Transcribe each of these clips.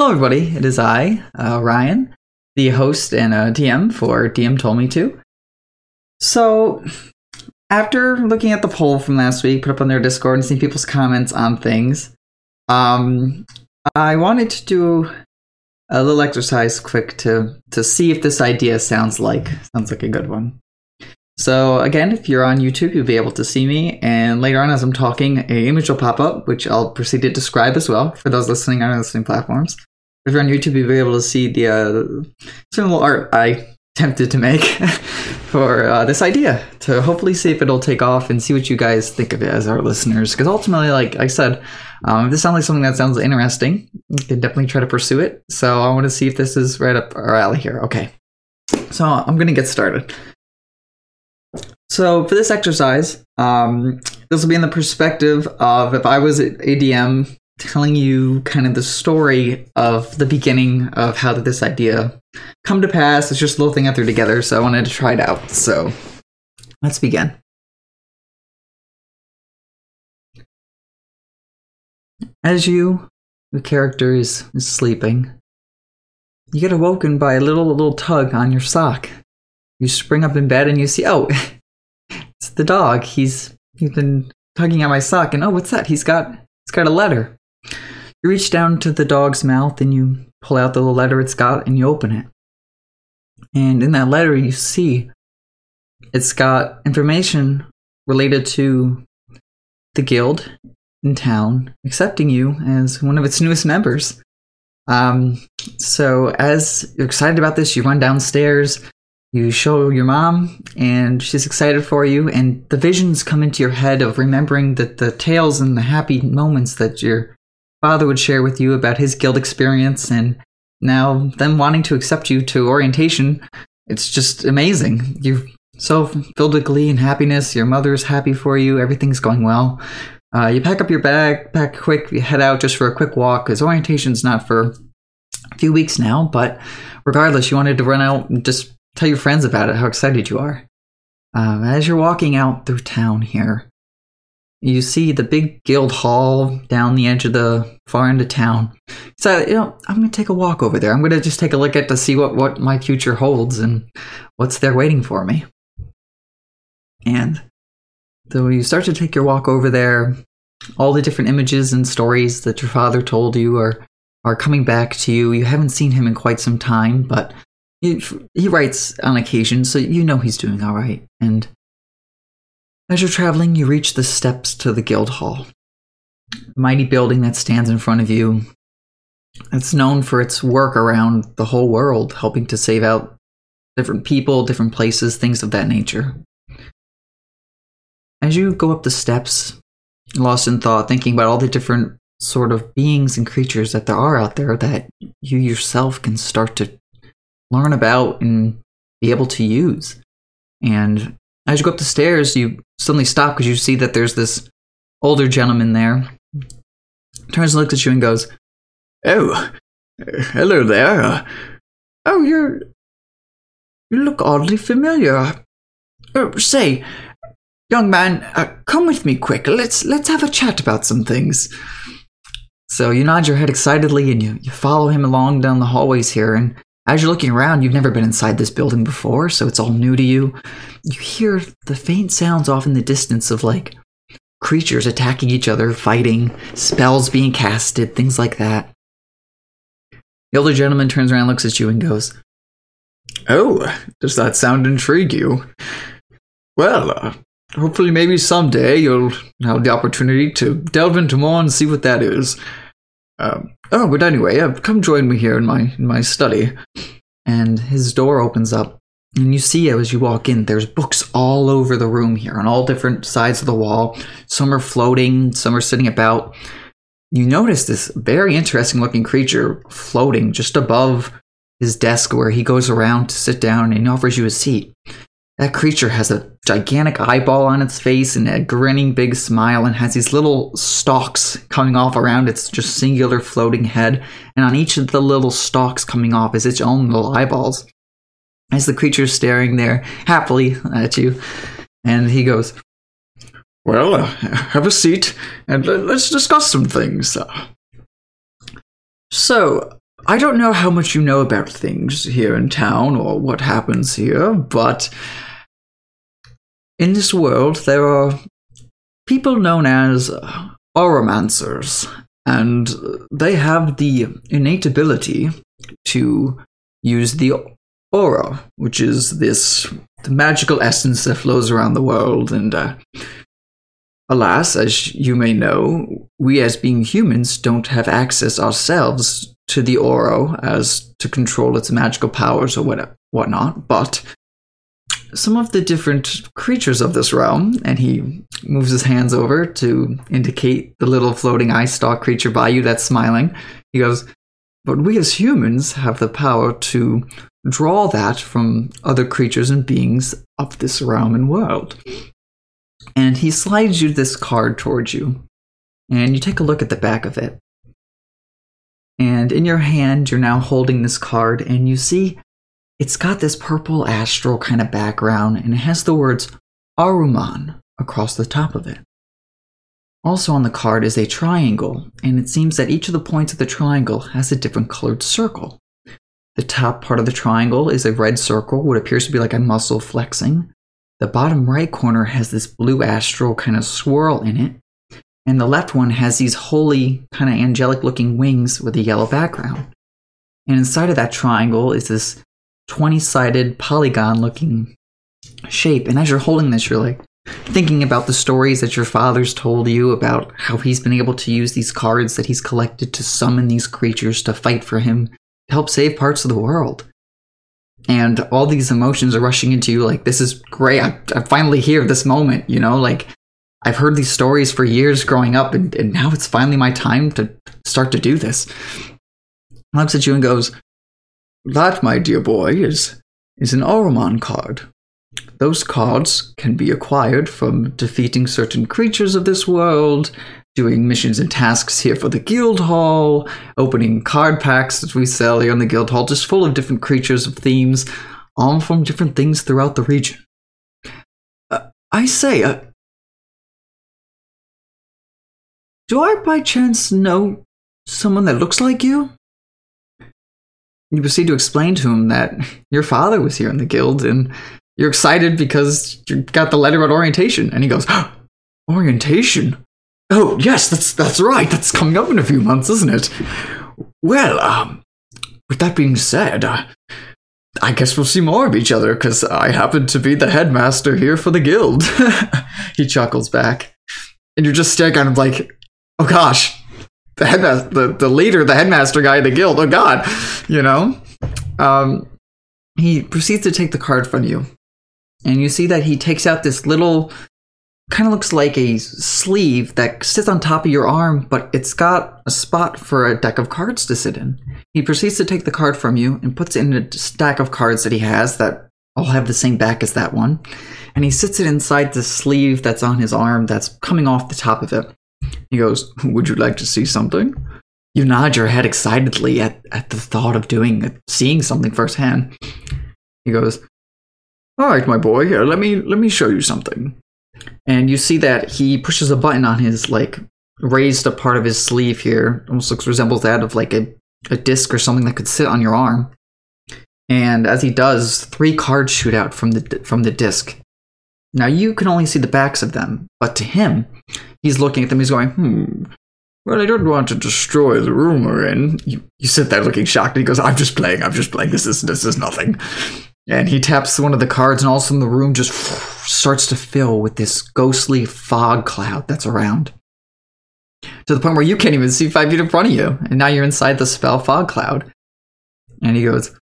Hello, everybody. It is I, uh, Ryan, the host and uh, DM for DM Told Me To. So, after looking at the poll from last week, put up on their Discord and seeing people's comments on things, um, I wanted to do a little exercise quick to to see if this idea sounds like sounds like a good one. So again, if you're on YouTube, you'll be able to see me, and later on, as I'm talking, a image will pop up, which I'll proceed to describe as well for those listening on listening platforms. If you're on YouTube, you'll be able to see the uh, little art I attempted to make for uh, this idea to hopefully see if it'll take off and see what you guys think of it as our listeners. Because ultimately, like I said, um, if this sounds like something that sounds interesting, you can definitely try to pursue it. So I want to see if this is right up our alley here. Okay, so I'm gonna get started. So for this exercise, um, this will be in the perspective of if I was at ADM telling you kind of the story of the beginning of how did this idea come to pass. It's just a little thing I threw together, so I wanted to try it out. So let's begin. As you, the character is, is sleeping, you get awoken by a little little tug on your sock. You spring up in bed and you see, oh, it's the dog. He's he's been tugging at my sock, and oh, what's that? He's got he's got a letter. You reach down to the dog's mouth and you pull out the little letter it's got and you open it. And in that letter, you see it's got information related to the guild in town accepting you as one of its newest members. Um, so, as you're excited about this, you run downstairs, you show your mom, and she's excited for you. And the visions come into your head of remembering that the tales and the happy moments that your father would share with you about his guild experience and now them wanting to accept you to orientation. It's just amazing. You're so filled with glee and happiness. Your mother's happy for you. Everything's going well. Uh, you pack up your bag pack quick. You head out just for a quick walk because orientation's not for a few weeks now but regardless you wanted to run out and just tell your friends about it how excited you are. Um, as you're walking out through town here you see the big guild hall down the edge of the far end of town. So, you know, I'm going to take a walk over there. I'm going to just take a look at to see what, what my future holds and what's there waiting for me. And so you start to take your walk over there, all the different images and stories that your father told you are, are coming back to you. You haven't seen him in quite some time, but he, he writes on occasion, so you know he's doing all right. And as you're traveling, you reach the steps to the guild hall. A mighty building that stands in front of you. It's known for its work around the whole world, helping to save out different people, different places, things of that nature. As you go up the steps, lost in thought, thinking about all the different sort of beings and creatures that there are out there that you yourself can start to learn about and be able to use. And as you go up the stairs, you suddenly stop because you see that there's this older gentleman there. Turns and looks at you and goes, Oh, hello there. Oh, you're. You look oddly familiar. Oh, say, young man, uh, come with me quick. Let's let's have a chat about some things. So you nod your head excitedly and you, you follow him along down the hallways here. And as you're looking around, you've never been inside this building before, so it's all new to you. You hear the faint sounds off in the distance of like creatures attacking each other, fighting, spells being casted, things like that. The older gentleman turns around, looks at you, and goes, Oh, does that sound intrigue you? Well, uh, hopefully, maybe someday you'll have the opportunity to delve into more and see what that is. Um, oh, but anyway, uh, come join me here in my in my study. And his door opens up, and you see as you walk in, there's books all over the room here, on all different sides of the wall. Some are floating, some are sitting about. You notice this very interesting looking creature floating just above his desk where he goes around to sit down and offers you a seat. That creature has a gigantic eyeball on its face and a grinning big smile and has these little stalks coming off around its just singular floating head. And on each of the little stalks coming off is its own little eyeballs. As the creature's staring there happily at you, and he goes, Well, uh, have a seat and let's discuss some things. So, I don't know how much you know about things here in town or what happens here, but in this world there are people known as auramancers, and they have the innate ability to use the aura, which is this magical essence that flows around the world. And uh, alas, as you may know, we as being humans don't have access ourselves to the aura as to control its magical powers or what whatnot. But some of the different creatures of this realm, and he moves his hands over to indicate the little floating eye stalk creature by you that's smiling. He goes, But we as humans have the power to draw that from other creatures and beings of this realm and world. And he slides you this card towards you, and you take a look at the back of it. And in your hand, you're now holding this card, and you see it's got this purple astral kind of background, and it has the words Aruman across the top of it. Also on the card is a triangle, and it seems that each of the points of the triangle has a different colored circle. The top part of the triangle is a red circle, what appears to be like a muscle flexing. The bottom right corner has this blue astral kind of swirl in it, and the left one has these holy, kind of angelic looking wings with a yellow background. And inside of that triangle is this 20 sided polygon looking shape. And as you're holding this, you're like thinking about the stories that your father's told you about how he's been able to use these cards that he's collected to summon these creatures to fight for him, to help save parts of the world. And all these emotions are rushing into you like, this is great. I, I finally hear this moment, you know, like I've heard these stories for years growing up, and, and now it's finally my time to start to do this. Looks at you and goes, that, my dear boy, is, is an Auraman card. Those cards can be acquired from defeating certain creatures of this world, doing missions and tasks here for the guild hall, opening card packs that we sell here in the guild hall, just full of different creatures of themes, all from different things throughout the region. Uh, I say, uh, do I by chance know someone that looks like you? You proceed to explain to him that your father was here in the guild and you're excited because you got the letter about orientation. And he goes, oh, Orientation? Oh, yes, that's that's right. That's coming up in a few months, isn't it? Well, um, with that being said, uh, I guess we'll see more of each other because I happen to be the headmaster here for the guild. he chuckles back. And you're just staring at him like, oh gosh, the headmaster, the, the leader, the headmaster guy the guild. Oh God, you know. Um, he proceeds to take the card from you, and you see that he takes out this little, kind of looks like a sleeve that sits on top of your arm, but it's got a spot for a deck of cards to sit in. He proceeds to take the card from you and puts it in a stack of cards that he has that all have the same back as that one, and he sits it inside the sleeve that's on his arm that's coming off the top of it. He goes, Would you like to see something? You nod your head excitedly at, at the thought of doing seeing something firsthand. He goes, All right, my boy, here, let me let me show you something. And you see that he pushes a button on his like raised up part of his sleeve here. Almost looks resembles that of like a, a disc or something that could sit on your arm. And as he does, three cards shoot out from the from the disc. Now you can only see the backs of them, but to him, he's looking at them. He's going, "Hmm. Well, I don't want to destroy the room in." You, you sit there looking shocked, and he goes, "I'm just playing. I'm just playing. This is this is nothing." And he taps one of the cards, and all of a sudden the room just starts to fill with this ghostly fog cloud that's around. To the point where you can't even see five feet in front of you, and now you're inside the spell fog cloud. And he goes,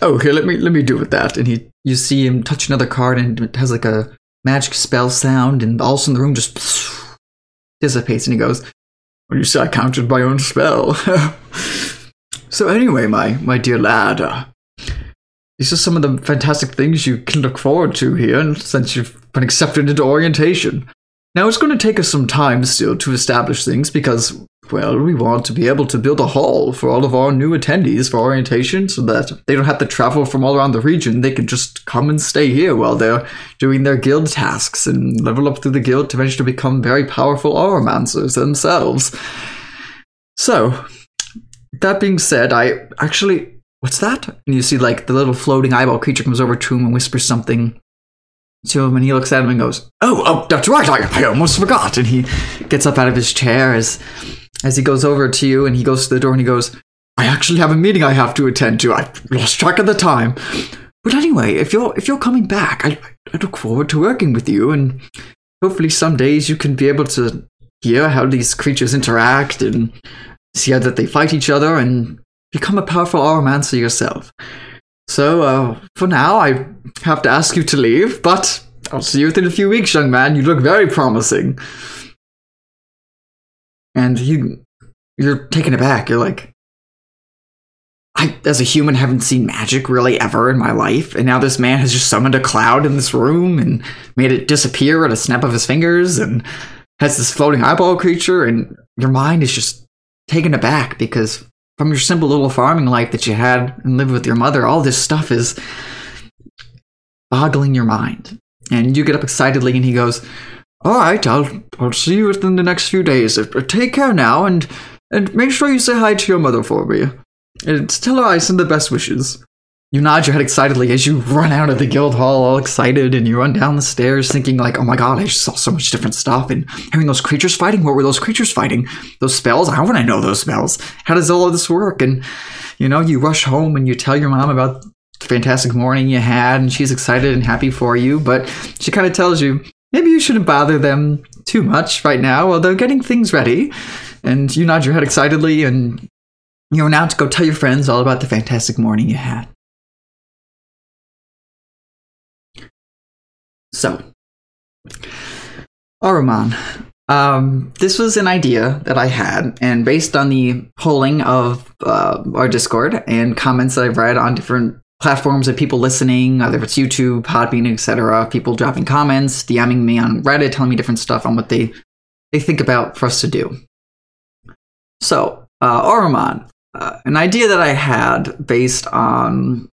"Oh, here, let me let me do with that." And he you see him touch another card and it has like a magic spell sound and all of a sudden the room just dissipates and he goes well you see i countered my own spell. So anyway my my dear lad uh, these are some of the fantastic things you can look forward to here since you've been accepted into orientation. Now it's going to take us some time still to establish things because well, we want to be able to build a hall for all of our new attendees for orientation so that they don't have to travel from all around the region. They can just come and stay here while they're doing their guild tasks and level up through the guild to eventually become very powerful auramancers themselves. So, that being said, I actually, what's that? And you see like the little floating eyeball creature comes over to him and whispers something to him, and he looks at him and goes, "Oh, oh, that's right. I, I almost forgot." And he gets up out of his chair as as he goes over to you, and he goes to the door and he goes, "I actually have a meeting I have to attend to. I lost track of the time." But anyway, if you're if you're coming back, I, I look forward to working with you, and hopefully some days you can be able to hear how these creatures interact and see how that they fight each other and become a powerful Auramancer yourself. So, uh, for now, I have to ask you to leave, but I'll see you within a few weeks, young man. You look very promising. And you, you're taken aback. You're like, I, as a human, haven't seen magic really ever in my life, and now this man has just summoned a cloud in this room and made it disappear at a snap of his fingers, and has this floating eyeball creature, and your mind is just taken aback because from your simple little farming life that you had and lived with your mother, all this stuff is boggling your mind. And you get up excitedly, and he goes, "All right, I'll I'll see you within the next few days. Uh, Take care now, and and make sure you say hi to your mother for me. And tell her I send the best wishes." You nod your head excitedly as you run out of the guild hall, all excited, and you run down the stairs, thinking like, "Oh my god, I just saw so much different stuff!" And hearing those creatures fighting. What were those creatures fighting? Those spells? I want to know those spells. How does all of this work? And you know, you rush home and you tell your mom about the fantastic morning you had, and she's excited and happy for you. But she kind of tells you maybe you shouldn't bother them too much right now while they're getting things ready. And you nod your head excitedly, and you're now to go tell your friends all about the fantastic morning you had. So, Aruman, um, this was an idea that I had, and based on the polling of uh, our Discord and comments that I've read on different platforms of people listening, whether it's YouTube, Podbean, etc., people dropping comments, DMing me on Reddit, telling me different stuff on what they they think about for us to do. So, uh, Aruman, uh, an idea that I had based on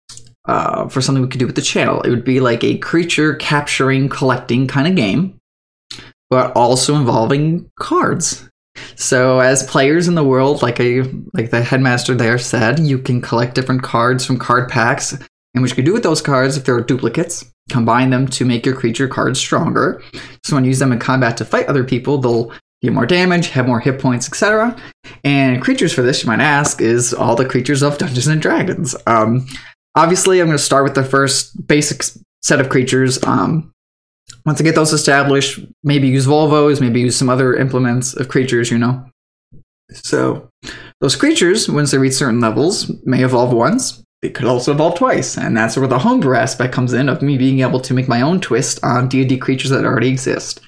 uh, for something we could do with the channel. It would be like a creature capturing, collecting kind of game, but also involving cards. So, as players in the world, like a like the headmaster there said, you can collect different cards from card packs, and what you can do with those cards, if there are duplicates, combine them to make your creature cards stronger. So, when you use them in combat to fight other people, they'll do more damage, have more hit points, etc. And creatures for this, you might ask, is all the creatures of Dungeons and Dragons. Um, obviously i'm going to start with the first basic set of creatures um, once i get those established maybe use Volo's maybe use some other implements of creatures you know? So those creatures once they reach certain levels may evolve once. They could also evolve twice and that's where the homebrew aspect comes in of me being able to make my own twist on d&d creatures that already exist.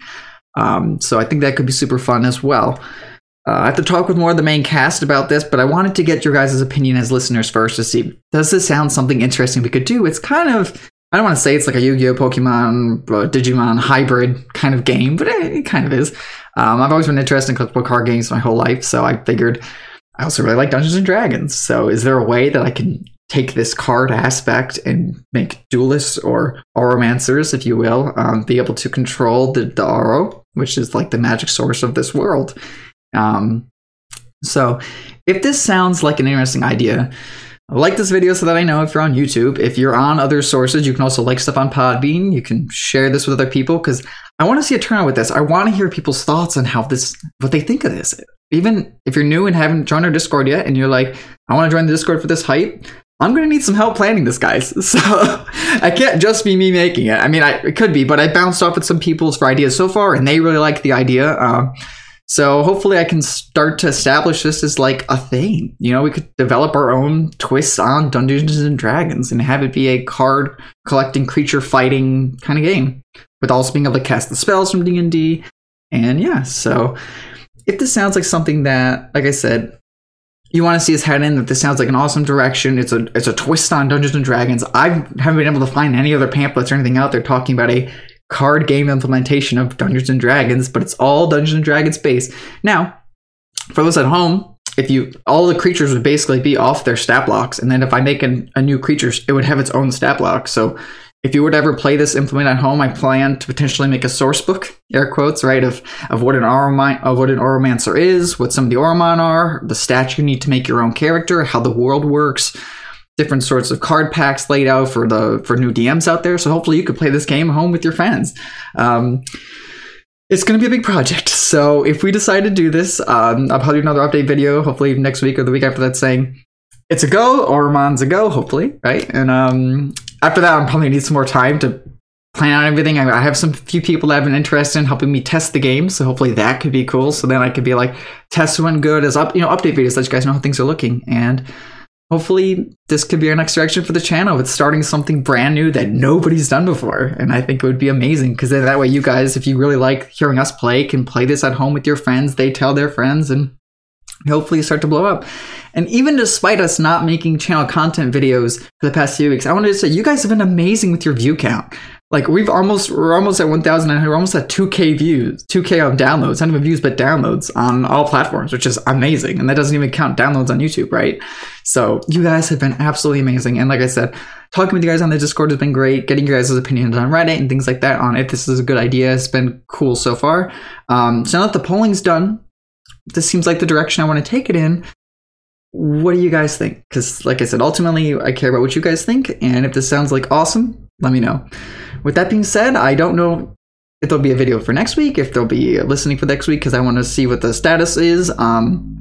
Um, so i think that could be super fun as well uh, I have to talk with more of the main cast about this, but I wanted to get your guys' opinion as listeners first to see does this sound something interesting we could do? It's kind of I don't want to say it's like a Yu-Gi-Oh, Pokemon, uh, Digimon hybrid kind of game, but it, it kind of is. Um, I've always been interested in collectible card games my whole life, so I figured I also really like Dungeons and Dragons. So is there a way that I can take this card aspect and make duelists or auramancers, if you will, um, be able to control the, the oro, which is like the magic source of this world? Um, so, if this sounds like an interesting idea, like this video so that I know if you're on YouTube. If you're on other sources, you can also like stuff on Podbean. You can share this with other people because I want to see a turnout with this. I want to hear people's thoughts on how this, what they think of this. Even if you're new and haven't joined our Discord yet, and you're like, I want to join the Discord for this hype. I'm gonna need some help planning this, guys. So I can't just be me making it. I mean, I, it could be, but I bounced off with some people's for ideas so far, and they really like the idea. Um, so hopefully I can start to establish this as like a thing. You know, we could develop our own twists on Dungeons and Dragons and have it be a card collecting, creature fighting kind of game, with also being able to cast the spells from D and D. And yeah, so if this sounds like something that, like I said, you want to see us head in, that this sounds like an awesome direction. It's a it's a twist on Dungeons and Dragons. I haven't been able to find any other pamphlets or anything out there talking about a card game implementation of Dungeons and Dragons, but it's all Dungeons and Dragons based. Now, for those at home, if you all the creatures would basically be off their stat blocks, and then if I make an, a new creature, it would have its own stat block. So if you were to ever play this implement at home, I plan to potentially make a source book, air quotes, right, of of what an Oroman- of what an Auramancer is, what some of the Oromon are, the stats you need to make your own character, how the world works, different sorts of card packs laid out for the for new DMs out there. So hopefully you could play this game home with your fans. Um, it's going to be a big project. So if we decide to do this, um, I'll probably do another update video, hopefully next week or the week after that, saying it's a go, Oromon's a go, hopefully, right? And um, after that, I'll probably need some more time to plan out everything. I have some few people that have been interested in helping me test the game, so hopefully that could be cool. So then I could be like, test went good as up, you know, update videos, let you guys know how things are looking, and hopefully this could be our next direction for the channel. With starting something brand new that nobody's done before and i think it would be amazing because that way you guys if you really like hearing us play can play this at home with your friends. They tell their friends and hopefully start to blow up. And even despite us not making channel content videos for the past few weeks i wanted to say you guys have been amazing with your view count like we've almost we're almost at 1900 we're almost at 2k views 2k of downloads not even views but downloads on all platforms which is amazing and that doesn't even count downloads on youtube right? So you guys have been absolutely amazing and like i said talking with you guys on the discord has been great getting your guys' opinions on reddit and things like that on if this is a good idea has been cool so far. Um, so now that the polling's done this seems like the direction i want to take it in. What do you guys think? Because like i said ultimately i care about what you guys think and if this sounds like awesome let me know with that being said, I don't know if there'll be a video for next week, if there'll be listening for next week, because I want to see what the status is. Um,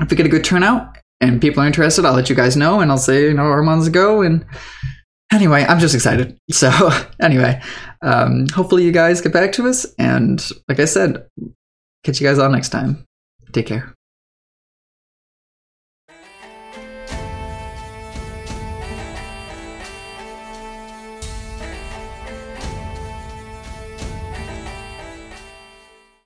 if we get a good turnout and people are interested, I'll let you guys know, and I'll say, you know, Armand's go. And anyway, I'm just excited. So anyway, um, hopefully you guys get back to us, and like I said, catch you guys all next time. Take care.